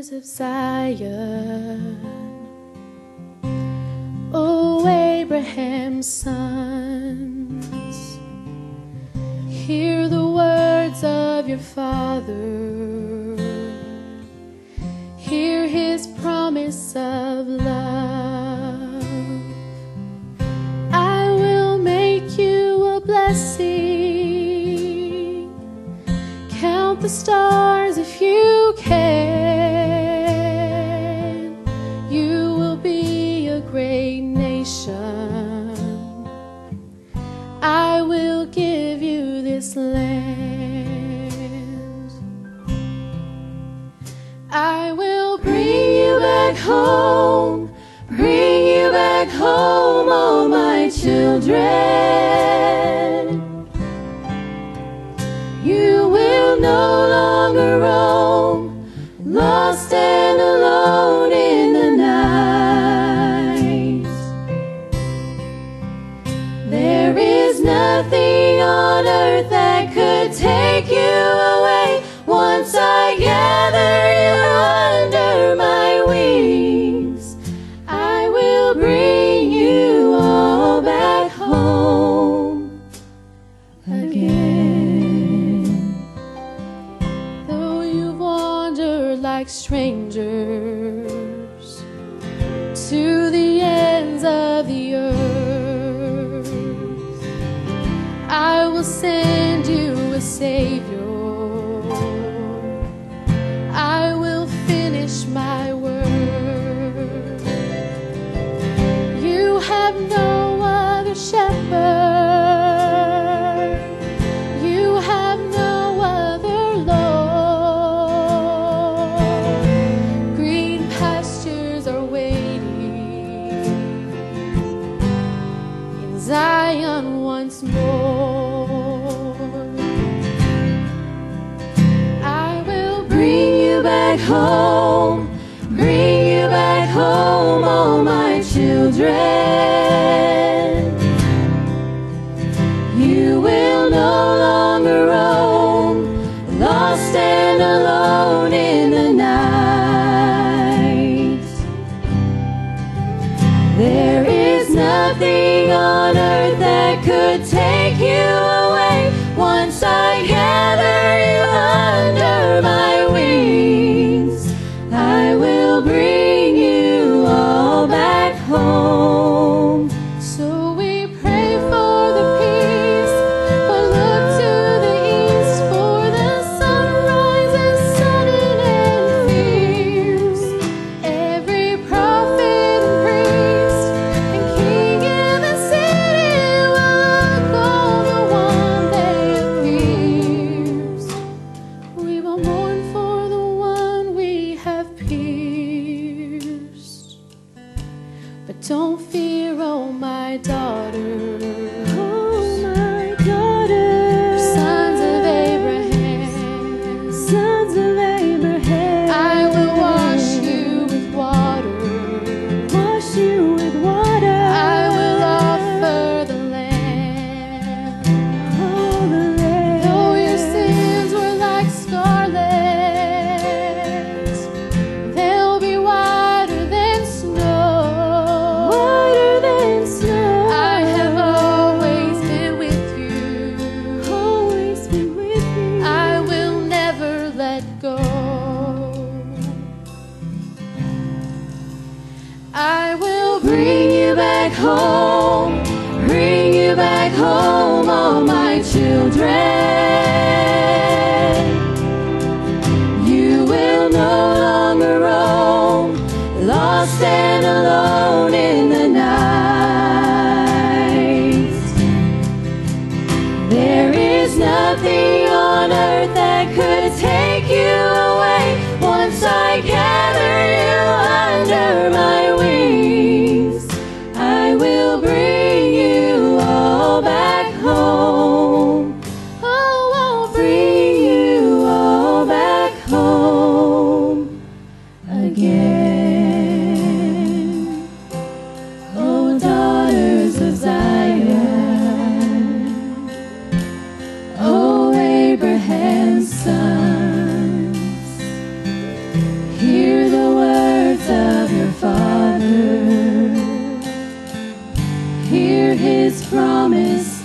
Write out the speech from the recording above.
daughters of Zion. O Abraham's sons, hear the words of your father. Hear his promise of love. I will make you a blessing. Count the stars if you land. I will bring you back home, bring you back home, all my children. You will no longer roam, lost and alone in the night. There is nothing on earth that could take you away once I gather you under my wings. I will bring you all back home again. Though you've wandered like strangers to the ends of the earth, I will send Savior. I will finish my work. You have no other shepherd. You have no other Lord. Green pastures are waiting in Zion once more. Home, bring you back home, all my children. You will no longer roam, lost and alone in the night. There is nothing on earth that could take don't fear, oh my daughter. Roam, lost and alone in the night. There is nothing on earth that could take you away once I gather you under my wings. I will bring his promise.